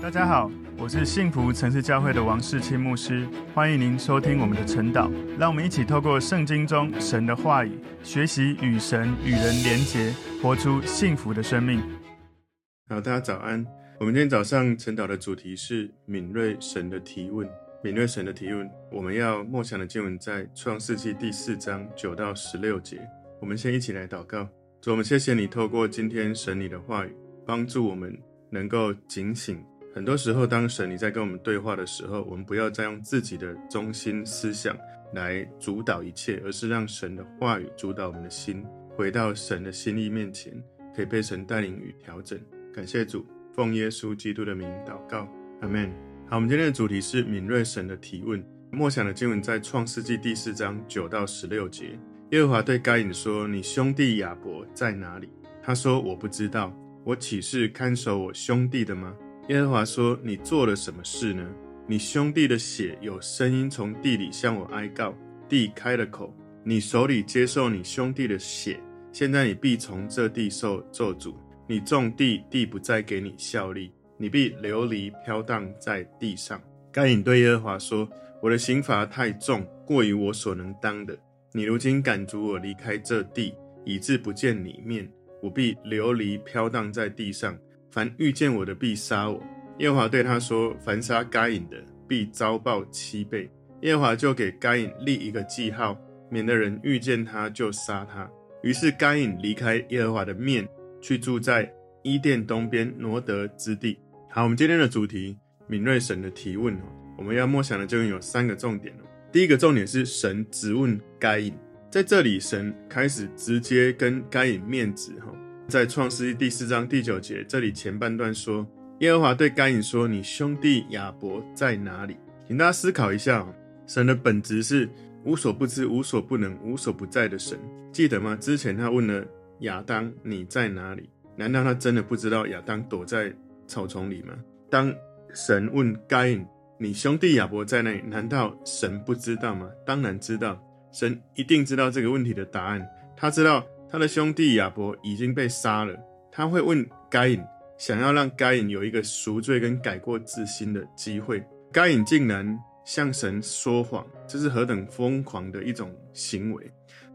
大家好，我是幸福城市教会的王世清牧师，欢迎您收听我们的晨祷。让我们一起透过圣经中神的话语，学习与神与人连结，活出幸福的生命。好，大家早安。我们今天早上晨祷的主题是敏锐神的提问。敏锐神的提问，我们要默想的经文在创世纪第四章九到十六节。我们先一起来祷告。主，我们谢谢你透过今天神你的话语，帮助我们能够警醒。很多时候，当神你在跟我们对话的时候，我们不要再用自己的中心思想来主导一切，而是让神的话语主导我们的心，回到神的心意面前，可以被神带领与调整。感谢主，奉耶稣基督的名祷告，阿门。好，我们今天的主题是敏锐神的提问。默想的经文在创世纪第四章九到十六节。耶和华对该隐说：“你兄弟亚伯在哪里？”他说：“我不知道。我岂是看守我兄弟的吗？”耶和华说：“你做了什么事呢？你兄弟的血有声音从地里向我哀告，地开了口，你手里接受你兄弟的血，现在你必从这地受咒诅。你种地，地不再给你效力，你必流离飘荡在地上。”该隐对耶和华说：“我的刑罚太重，过于我所能当的。你如今赶逐我离开这地，以致不见你面，我必流离飘荡在地上。”凡遇见我的必杀我。耶和华对他说：“凡杀该隐的，必遭报七倍。”耶和华就给该隐立一个记号，免得人遇见他就杀他。于是该隐离开耶和华的面，去住在伊甸东边挪得之地。好，我们今天的主题：敏锐神的提问哦。我们要默想的就有三个重点。第一个重点是神质问该隐，在这里神开始直接跟该隐面质。在创世记第四章第九节，这里前半段说，耶和华对该隐说：“你兄弟亚伯在哪里？”请大家思考一下，神的本质是无所不知、无所不能、无所不在的神，记得吗？之前他问了亚当：“你在哪里？”难道他真的不知道亚当躲在草丛里吗？当神问该隐：“你兄弟亚伯在哪里？”难道神不知道吗？当然知道，神一定知道这个问题的答案，他知道。他的兄弟亚伯已经被杀了，他会问该隐，想要让该隐有一个赎罪跟改过自新的机会。该隐竟然向神说谎，这是何等疯狂的一种行为！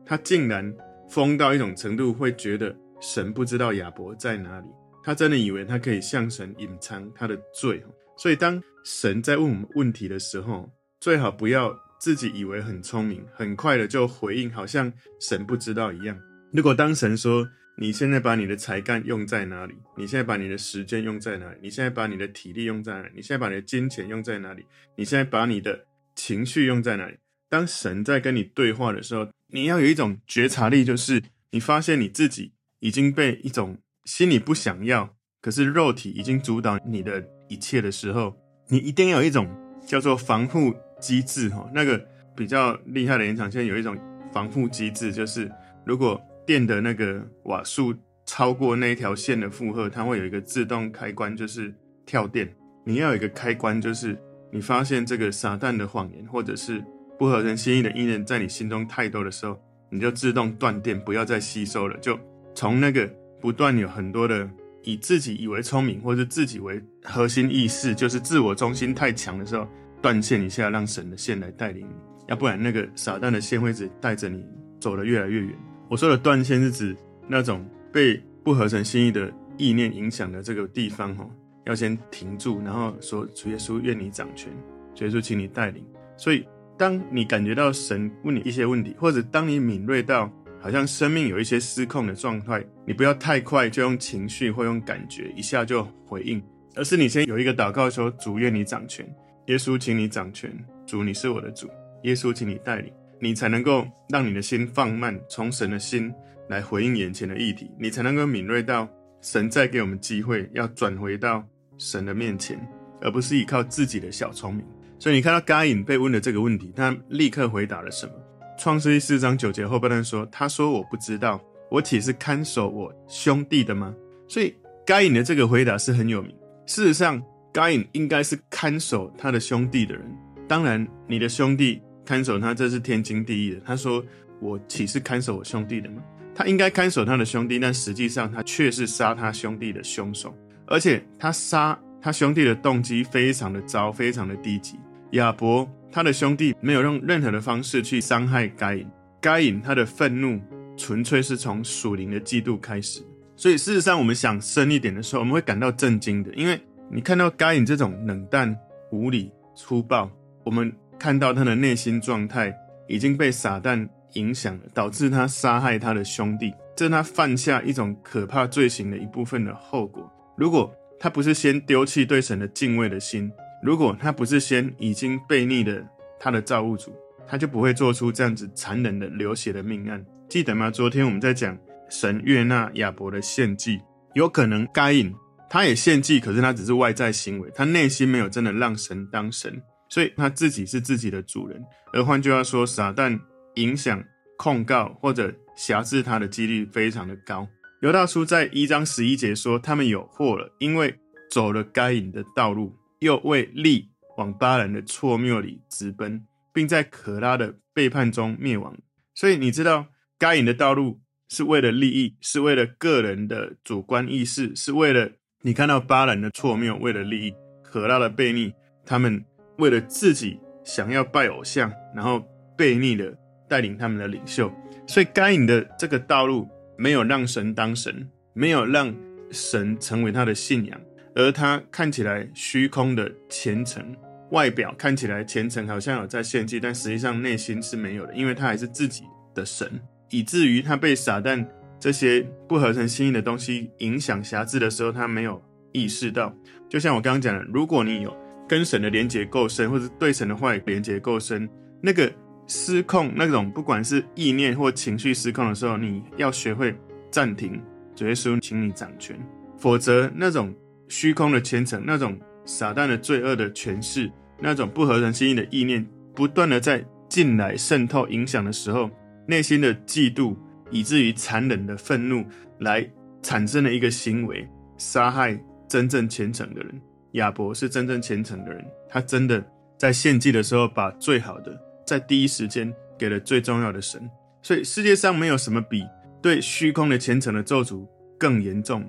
他竟然疯到一种程度，会觉得神不知道亚伯在哪里。他真的以为他可以向神隐藏他的罪。所以，当神在问我们问题的时候，最好不要自己以为很聪明，很快的就回应，好像神不知道一样。如果当神说，你现在把你的才干用在哪里？你现在把你的时间用在哪里？你现在把你的体力用在哪里？你现在把你的金钱用在哪里？你现在把你的情绪用在哪里？当神在跟你对话的时候，你要有一种觉察力，就是你发现你自己已经被一种心里不想要，可是肉体已经主导你的一切的时候，你一定要有一种叫做防护机制哈。那个比较厉害的延长线有一种防护机制，就是如果电的那个瓦数超过那一条线的负荷，它会有一个自动开关，就是跳电。你要有一个开关，就是你发现这个撒旦的谎言，或者是不合人心意的意念在你心中太多的时候，你就自动断电，不要再吸收了。就从那个不断有很多的以自己以为聪明，或者自己为核心意识，就是自我中心太强的时候，断线一下，让神的线来带领你。要不然那个撒旦的线会只带着你走得越来越远。我说的断线是指那种被不合神心意的意念影响的这个地方，哈，要先停住，然后说主耶稣愿你掌权，主耶稣请你带领。所以，当你感觉到神问你一些问题，或者当你敏锐到好像生命有一些失控的状态，你不要太快就用情绪或用感觉一下就回应，而是你先有一个祷告说：主愿你掌权，耶稣请你掌权，主你是我的主，耶稣请你带领。你才能够让你的心放慢，从神的心来回应眼前的议题，你才能够敏锐到神再给我们机会，要转回到神的面前，而不是依靠自己的小聪明。所以你看到该隐被问的这个问题，他立刻回答了什么？创世记四章九节后半段说：“他说我不知道，我岂是看守我兄弟的吗？”所以该隐的这个回答是很有名。事实上，该隐应该是看守他的兄弟的人。当然，你的兄弟。看守他，这是天经地义的。他说：“我岂是看守我兄弟的吗？”他应该看守他的兄弟，但实际上他却是杀他兄弟的凶手。而且他杀他兄弟的动机非常的糟，非常的低级。亚伯他的兄弟没有用任何的方式去伤害该隐，该隐他的愤怒纯粹是从属灵的嫉妒开始。所以事实上，我们想深一点的时候，我们会感到震惊的，因为你看到该隐这种冷淡、无理、粗暴，我们看到他的内心状态已经被撒旦影响了，导致他杀害他的兄弟，这是他犯下一种可怕罪行的一部分的后果。如果他不是先丢弃对神的敬畏的心，如果他不是先已经背逆了他的造物主，他就不会做出这样子残忍的流血的命案。记得吗？昨天我们在讲神悦纳亚伯的献祭，有可能该隐他也献祭，可是他只是外在行为，他内心没有真的让神当神，所以他自己是自己的主人。而换句话说，撒旦影响、控告或者辖制他的几率非常的高。犹大书在一章十一节说：“他们有祸了，因为走了该隐的道路，又为利往巴兰的错谬里直奔，并在可拉的背叛中灭亡。”所以你知道，该隐的道路是为了利益，是为了个人的主观意识，是为了你看到巴兰的错谬，为了利益；可拉的悖逆，他们为了自己想要拜偶像，然后悖逆的带领他们的领袖。所以该隐的这个道路。没有让神当神，没有让神成为他的信仰，而他看起来虚空的虔诚，外表看起来虔诚，好像有在献祭，但实际上内心是没有的，因为他还是自己的神，以至于他被撒旦这些不合神心意的东西影响瑕疵的时候，他没有意识到。就像我刚刚讲的，如果你有跟神的连结够深，或者对神的话语连接够深，那个。失控那种，不管是意念或情绪失控的时候，你要学会暂停。主耶稣，请你掌权，否则那种虚空的虔诚，那种撒旦的罪恶的权势，那种不合人心意的意念，不断的在进来渗透影响的时候，内心的嫉妒，以至于残忍的愤怒，来产生了一个行为，杀害真正虔诚的人。亚伯是真正虔诚的人，他真的在献祭的时候把最好的。在第一时间给了最重要的神，所以世界上没有什么比对虚空的虔诚的咒诅更严重。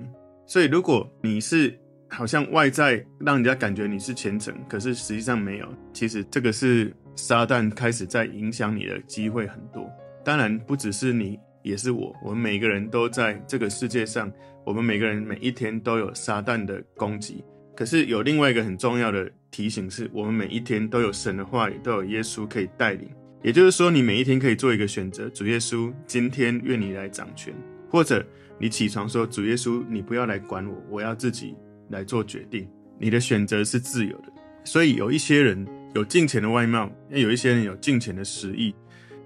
所以如果你是好像外在让人家感觉你是虔诚，可是实际上没有，其实这个是撒旦开始在影响你的机会很多。当然不只是你，也是我，我们每个人都在这个世界上，我们每个人每一天都有撒旦的攻击。可是有另外一个很重要的提醒是，我们每一天都有神的话语，都有耶稣可以带领。也就是说，你每一天可以做一个选择：主耶稣，今天愿你来掌权；或者你起床说，主耶稣，你不要来管我，我要自己来做决定。你的选择是自由的。所以有一些人有敬虔的外貌，也有一些人有敬虔的实意。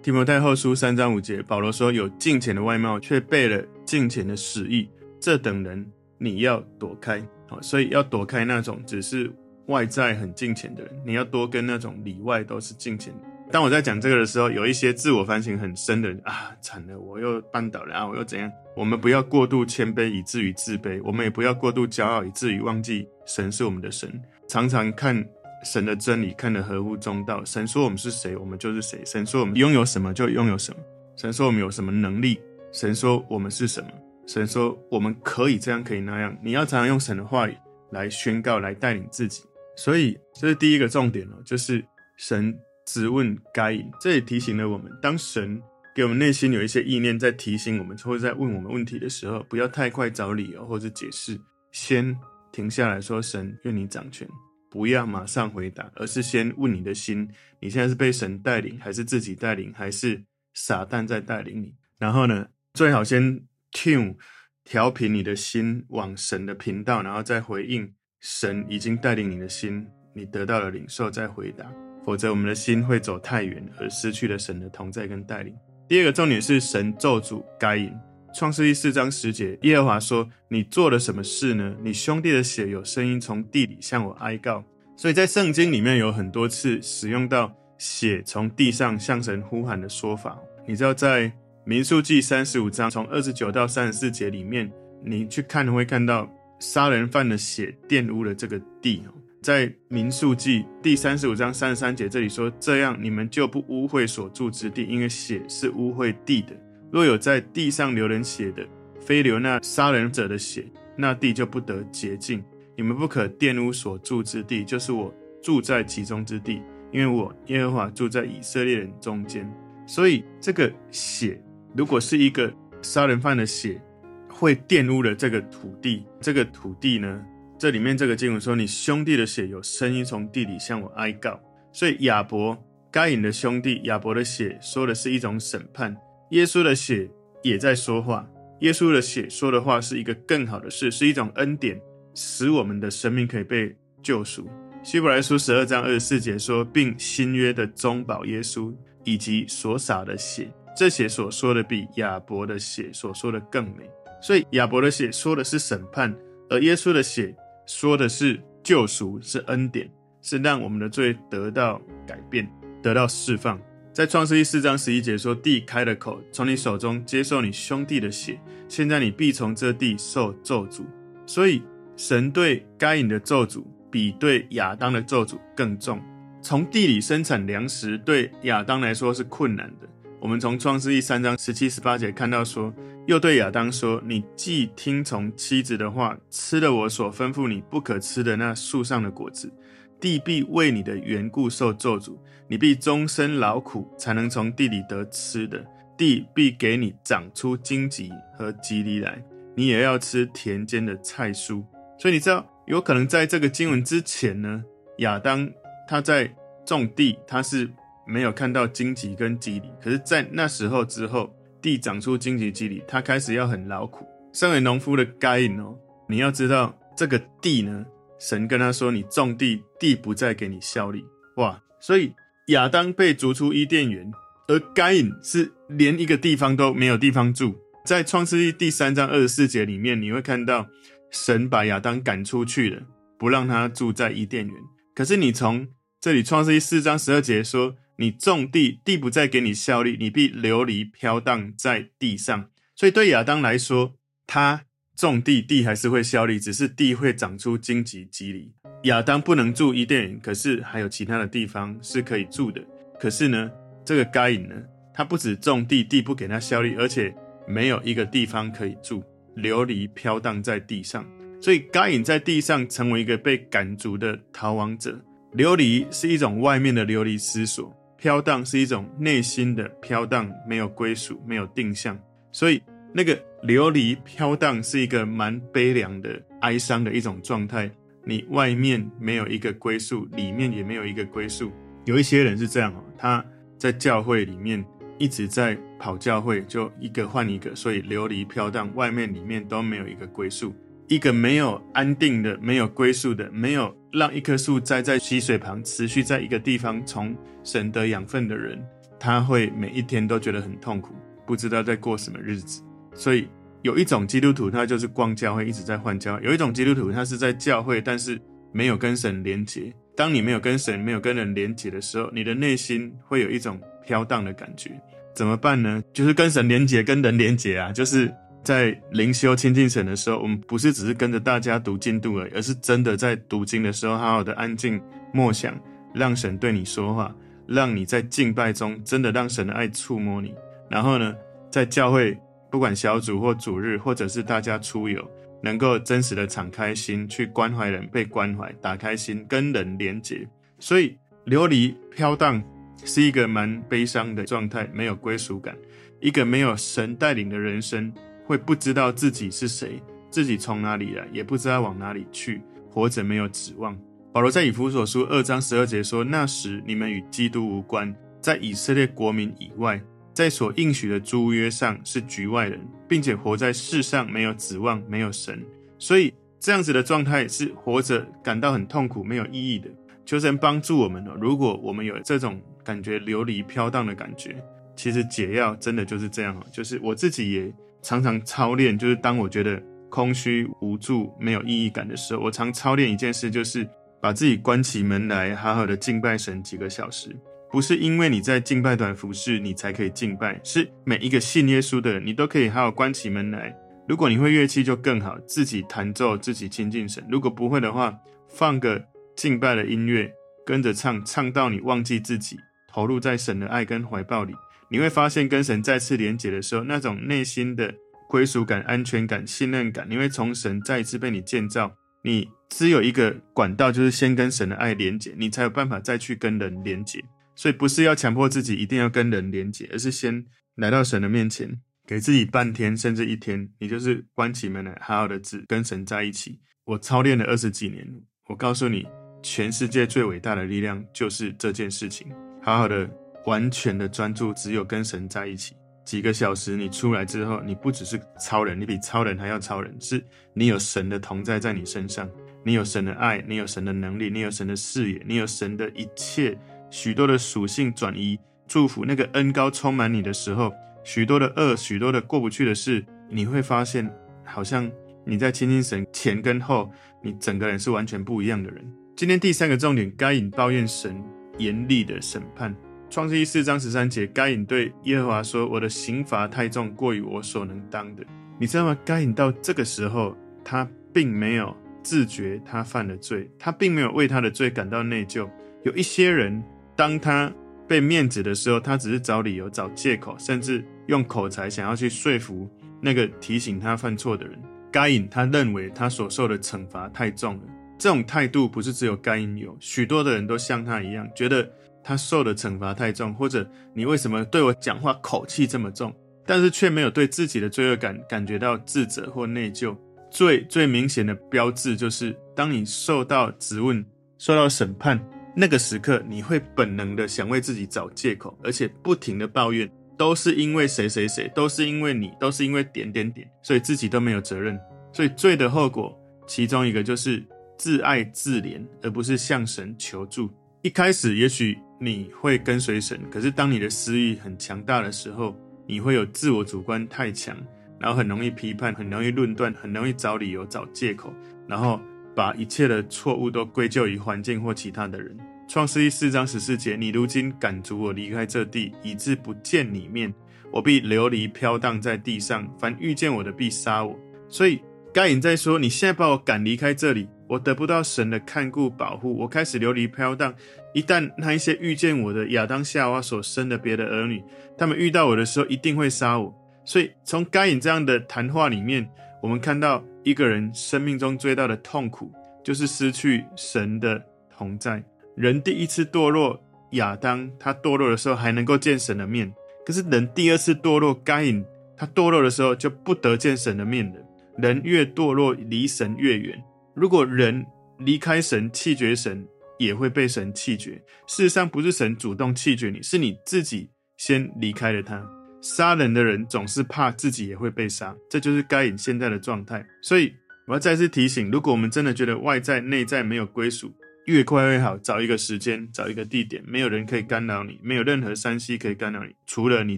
提摩太后书三章五节，保罗说：有敬虔的外貌，却背了敬虔的实意，这等人你要躲开。好，所以要躲开那种只是外在很敬虔的人，你要多跟那种里外都是敬虔。当我在讲这个的时候，有一些自我反省很深的人啊，惨了，我又绊倒了啊，我又怎样？我们不要过度谦卑以至于自卑，我们也不要过度骄傲以至于忘记神是我们的神。常常看神的真理看得合乎中道，神说我们是谁，我们就是谁。神说我们拥有什么就拥有什么。神说我们有什么能力，神说我们是什么。神说：“我们可以这样，可以那样。你要常常用神的话语来宣告，来带领自己。所以，这是第一个重点哦，就是神质问该隐。这也提醒了我们：当神给我们内心有一些意念在提醒我们，或者在问我们问题的时候，不要太快找理由或者解释，先停下来说：‘神愿你掌权。’不要马上回答，而是先问你的心：你现在是被神带领，还是自己带领，还是撒旦在带领你？然后呢，最好先。Tune 调频你的心往神的频道，然后再回应神已经带领你的心，你得到了领受再回答，否则我们的心会走太远而失去了神的同在跟带领。第二个重点是神咒诅该隐，创世记四章十节，耶和华说：“你做了什么事呢？你兄弟的血有声音从地里向我哀告。”所以在圣经里面有很多次使用到血从地上向神呼喊的说法。你知道在民数记三十五章从二十九到三十四节里面，你去看会看到杀人犯的血玷污了这个地。在民数记第三十五章三十三节这里说：“这样你们就不污秽所住之地，因为血是污秽地的。若有在地上流人血的，非流那杀人者的血，那地就不得洁净。”你们不可玷污所住之地，就是我住在其中之地，因为我耶和华住在以色列人中间。所以这个血，如果是一个杀人犯的血，会玷污了这个土地。这个土地呢，这里面这个经文说，你兄弟的血有声音从地里向我哀告。所以亚伯、该隐的兄弟亚伯的血说的是一种审判，耶稣的血也在说话。耶稣的血说的话是一个更好的事，是一种恩典。使我们的生命可以被救赎。希伯来书十二章二十四节说，并新约的中保耶稣以及所洒的血，这血所说的比亚伯的血所说的更美。所以亚伯的血说的是审判，而耶稣的血说的是救赎，是恩典，是让我们的罪得到改变，得到释放。在创世记四章十一节说，地开了口，从你手中接受你兄弟的血，现在你必从这地受咒诅。所以。神对该隐的咒诅比对亚当的咒诅更重。从地里生产粮食对亚当来说是困难的。我们从创世记三章十七、十八节看到说，又对亚当说：“你既听从妻子的话，吃了我所吩咐你不可吃的那树上的果子，地必为你的缘故受咒诅，你必终身劳苦才能从地里得吃的，地必给你长出荆棘和蒺藜来，你也要吃田间的菜蔬。”所以你知道，有可能在这个经文之前呢，亚当他在种地，他是没有看到荆棘跟蒺藜。可是，在那时候之后，地长出荆棘、蒺藜，他开始要很劳苦。身为农夫的该隐哦，你要知道这个地呢，神跟他说：“你种地，地不再给你效力。”哇！所以亚当被逐出伊甸园，而该隐是连一个地方都没有地方住。在创世记第三章二十四节里面，你会看到。神把亚当赶出去了，不让他住在伊甸园。可是你从这里创世记四章十二节说，你种地，地不再给你效力，你必流离飘荡在地上。所以对亚当来说，他种地，地还是会效力，只是地会长出荆棘、蒺藜。亚当不能住伊甸园，可是还有其他的地方是可以住的。可是呢，这个该隐呢，他不止种地，地不给他效力，而且没有一个地方可以住。流离飘荡在地上，所以该隐在地上成为一个被赶逐的逃亡者。流离是一种外面的流离失所，飘荡是一种内心的飘荡，没有归属，没有定向。所以那个流离飘荡是一个蛮悲凉的、哀伤的一种状态。你外面没有一个归宿，里面也没有一个归宿。有一些人是这样哦，他在教会里面。一直在跑教会，就一个换一个，所以流离飘荡，外面里面都没有一个归宿。一个没有安定的、没有归宿的、没有让一棵树栽在溪水旁，持续在一个地方从神得养分的人，他会每一天都觉得很痛苦，不知道在过什么日子。所以有一种基督徒，他就是逛教会，一直在换教；有一种基督徒，他是在教会，但是没有跟神连结。当你没有跟神、没有跟人连结的时候，你的内心会有一种飘荡的感觉。怎么办呢？就是跟神连结，跟人连结啊！就是在灵修亲近神的时候，我们不是只是跟着大家读进度而已，而是真的在读经的时候，好好的安静默想，让神对你说话，让你在敬拜中真的让神的爱触摸你。然后呢，在教会不管小组或主日，或者是大家出游，能够真实的敞开心去关怀人，被关怀，打开心跟人连结。所以流离飘荡。是一个蛮悲伤的状态，没有归属感。一个没有神带领的人生，会不知道自己是谁，自己从哪里来，也不知道往哪里去，活着没有指望。保罗在以弗所书二章十二节说：“那时你们与基督无关，在以色列国民以外，在所应许的诸约上是局外人，并且活在世上没有指望，没有神。所以这样子的状态是活着感到很痛苦，没有意义的。求神帮助我们哦，如果我们有这种。”感觉流离飘荡的感觉，其实解药真的就是这样哦。就是我自己也常常操练，就是当我觉得空虚无助、没有意义感的时候，我常操练一件事，就是把自己关起门来，好好的敬拜神几个小时。不是因为你在敬拜团服饰，你才可以敬拜，是每一个信耶稣的人，你都可以好好关起门来。如果你会乐器就更好，自己弹奏，自己亲近神。如果不会的话，放个敬拜的音乐，跟着唱，唱到你忘记自己。投入在神的爱跟怀抱里，你会发现跟神再次连结的时候，那种内心的归属感、安全感、信任感，你会从神再一次被你建造，你只有一个管道，就是先跟神的爱连结，你才有办法再去跟人连结。所以不是要强迫自己一定要跟人连结，而是先来到神的面前，给自己半天甚至一天，你就是关起门来，好好的只跟神在一起。我操练了二十几年，我告诉你，全世界最伟大的力量就是这件事情。好好的，完全的专注，只有跟神在一起。几个小时，你出来之后，你不只是超人，你比超人还要超人，是你有神的同在在你身上，你有神的爱，你有神的能力，你有神的视野，你有神的一切许多的属性转移祝福，那个恩高充满你的时候，许多的恶，许多的过不去的事，你会发现，好像你在亲近神前跟后，你整个人是完全不一样的人。今天第三个重点，该隐抱怨神严厉的审判。创世记四章十三节，该隐对耶和华说：“我的刑罚太重，过于我所能当的。”你知道吗？该隐到这个时候，他并没有自觉他犯了罪，他并没有为他的罪感到内疚。有一些人，当他被面子的时候，他只是找理由、找借口，甚至用口才想要去说服那个提醒他犯错的人。该隐他认为他所受的惩罚太重了。这种态度不是只有该隐有，许多的人都像他一样，觉得。他受的惩罚太重，或者你为什么对我讲话口气这么重？但是却没有对自己的罪恶感感觉到自责或内疚。最最明显的标志就是，当你受到质问、受到审判那个时刻，你会本能的想为自己找借口，而且不停的抱怨，都是因为谁谁谁，都是因为你，都是因为点点点，所以自己都没有责任。所以罪的后果，其中一个就是自爱自怜，而不是向神求助。一开始也许。你会跟随神，可是当你的私欲很强大的时候，你会有自我主观太强，然后很容易批判，很容易论断，很容易找理由、找借口，然后把一切的错误都归咎于环境或其他的人。创世记四章十四节：你如今赶逐我离开这地，以致不见你面，我必流离飘荡在地上，凡遇见我的必杀我。所以该隐在说：你现在把我赶离开这里。我得不到神的看顾保护，我开始流离飘荡。一旦那一些遇见我的亚当夏娃所生的别的儿女，他们遇到我的时候，一定会杀我。所以从该隐这样的谈话里面，我们看到一个人生命中最大的痛苦，就是失去神的同在。人第一次堕落，亚当他堕落的时候还能够见神的面，可是人第二次堕落，该隐他堕落的时候就不得见神的面了。人越堕落，离神越远。如果人离开神，弃绝神，也会被神弃绝。事实上，不是神主动弃绝你，是你自己先离开了他。杀人的人总是怕自己也会被杀，这就是该隐现在的状态。所以，我要再次提醒：如果我们真的觉得外在、内在没有归属，越快越好。找一个时间，找一个地点，没有人可以干扰你，没有任何山西可以干扰你，除了你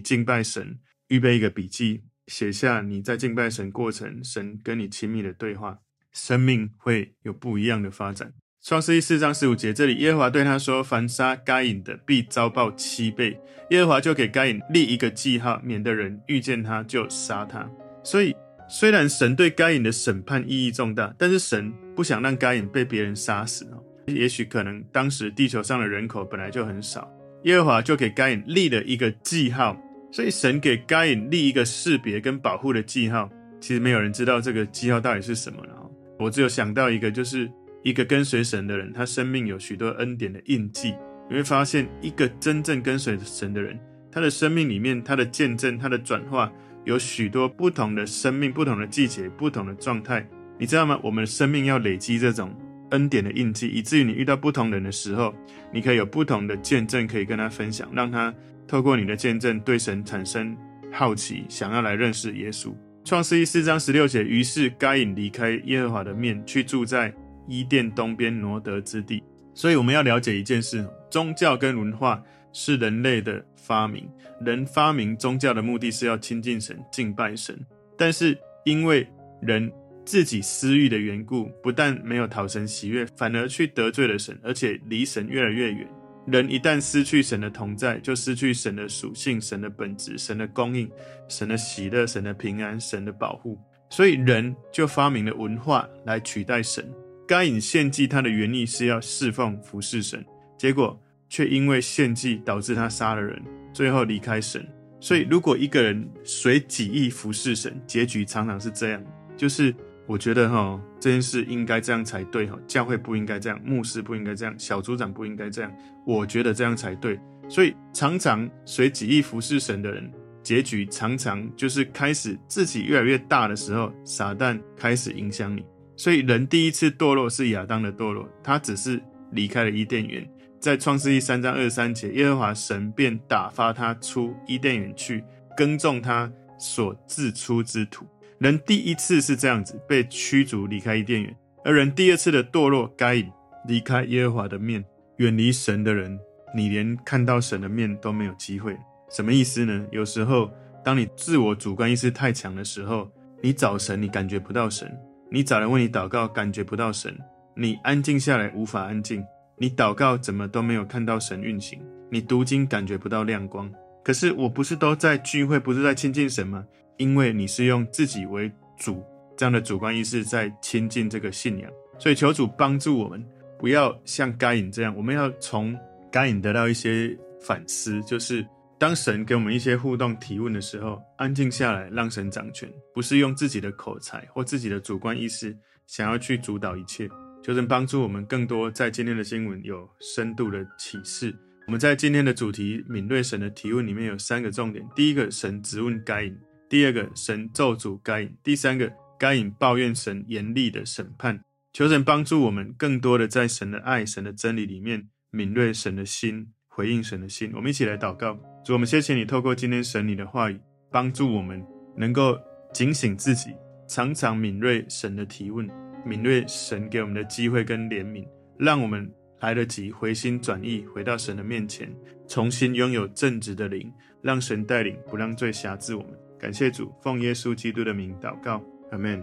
敬拜神。预备一个笔记，写下你在敬拜神过程，神跟你亲密的对话。生命会有不一样的发展。创世记四章十五节，这里耶和华对他说：“凡杀该隐的，必遭报七倍。”耶和华就给该隐立一个记号，免得人遇见他就杀他。所以，虽然神对该隐的审判意义重大，但是神不想让该隐被别人杀死。也许可能当时地球上的人口本来就很少，耶和华就给该隐立了一个记号。所以，神给该隐立一个识别跟保护的记号。其实没有人知道这个记号到底是什么了。我只有想到一个，就是一个跟随神的人，他生命有许多恩典的印记。你会发现，一个真正跟随神的人，他的生命里面，他的见证，他的转化，有许多不同的生命、不同的季节、不同的状态。你知道吗？我们的生命要累积这种恩典的印记，以至于你遇到不同人的时候，你可以有不同的见证可以跟他分享，让他透过你的见证对神产生好奇，想要来认识耶稣。创世记四章十六节，于是该隐离开耶和华的面，去住在伊甸东边挪得之地。所以我们要了解一件事：宗教跟文化是人类的发明。人发明宗教的目的是要亲近神、敬拜神，但是因为人自己私欲的缘故，不但没有讨神喜悦，反而去得罪了神，而且离神越来越远。人一旦失去神的同在，就失去神的属性、神的本质、神的供应、神的喜乐、神的平安、神的保护。所以人就发明了文化来取代神。该隐献祭，他的原意是要侍奉服侍神，结果却因为献祭导致他杀了人，最后离开神。所以如果一个人随己意服侍神，结局常常是这样，就是我觉得哈这件事应该这样才对哈，教会不应该这样，牧师不应该这样，小组长不应该这样，我觉得这样才对。所以常常随己意服侍神的人，结局常常就是开始自己越来越大的时候，撒旦开始影响你。所以人第一次堕落是亚当的堕落，他只是离开了伊甸园。在创世记三章二十三节，耶和华神便打发他出伊甸园去，耕种他所自出之土。人第一次是这样子被驱逐离开伊甸园，而人第二次的堕落，该隐离开耶和华的面，远离神的人，你连看到神的面都没有机会。什么意思呢？有时候当你自我主观意识太强的时候，你找神你感觉不到神，你找人为你祷告感觉不到神，你安静下来无法安静。你祷告怎么都没有看到神运行，你读经感觉不到亮光。可是我不是都在聚会，不是在亲近神吗？因为你是用自己为主这样的主观意识在亲近这个信仰，所以求主帮助我们，不要像该隐这样。我们要从该隐得到一些反思，就是当神给我们一些互动提问的时候，安静下来，让神掌权，不是用自己的口才或自己的主观意识想要去主导一切。求神帮助我们更多，在今天的新闻有深度的启示。我们在今天的主题敏锐神的提问里面有三个重点：第一个，神质问该隐；第二个，神咒诅该隐；第三个，该隐抱怨神严厉的审判。求神帮助我们更多的在神的爱、神的真理里面敏锐神的心，回应神的心。我们一起来祷告：主，我们谢谢你透过今天神你的话语，帮助我们能够警醒自己，常常敏锐神的提问。敏锐神给我们的机会跟怜悯，让我们来得及回心转意，回到神的面前，重新拥有正直的灵，让神带领，不让罪辖制我们。感谢主，奉耶稣基督的名祷告，阿门。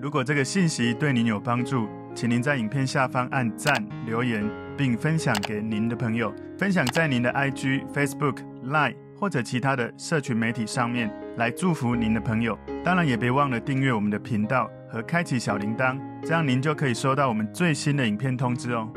如果这个信息对您有帮助，请您在影片下方按赞、留言，并分享给您的朋友，分享在您的 IG、Facebook、Line 或者其他的社群媒体上面，来祝福您的朋友。当然，也别忘了订阅我们的频道和开启小铃铛，这样您就可以收到我们最新的影片通知哦。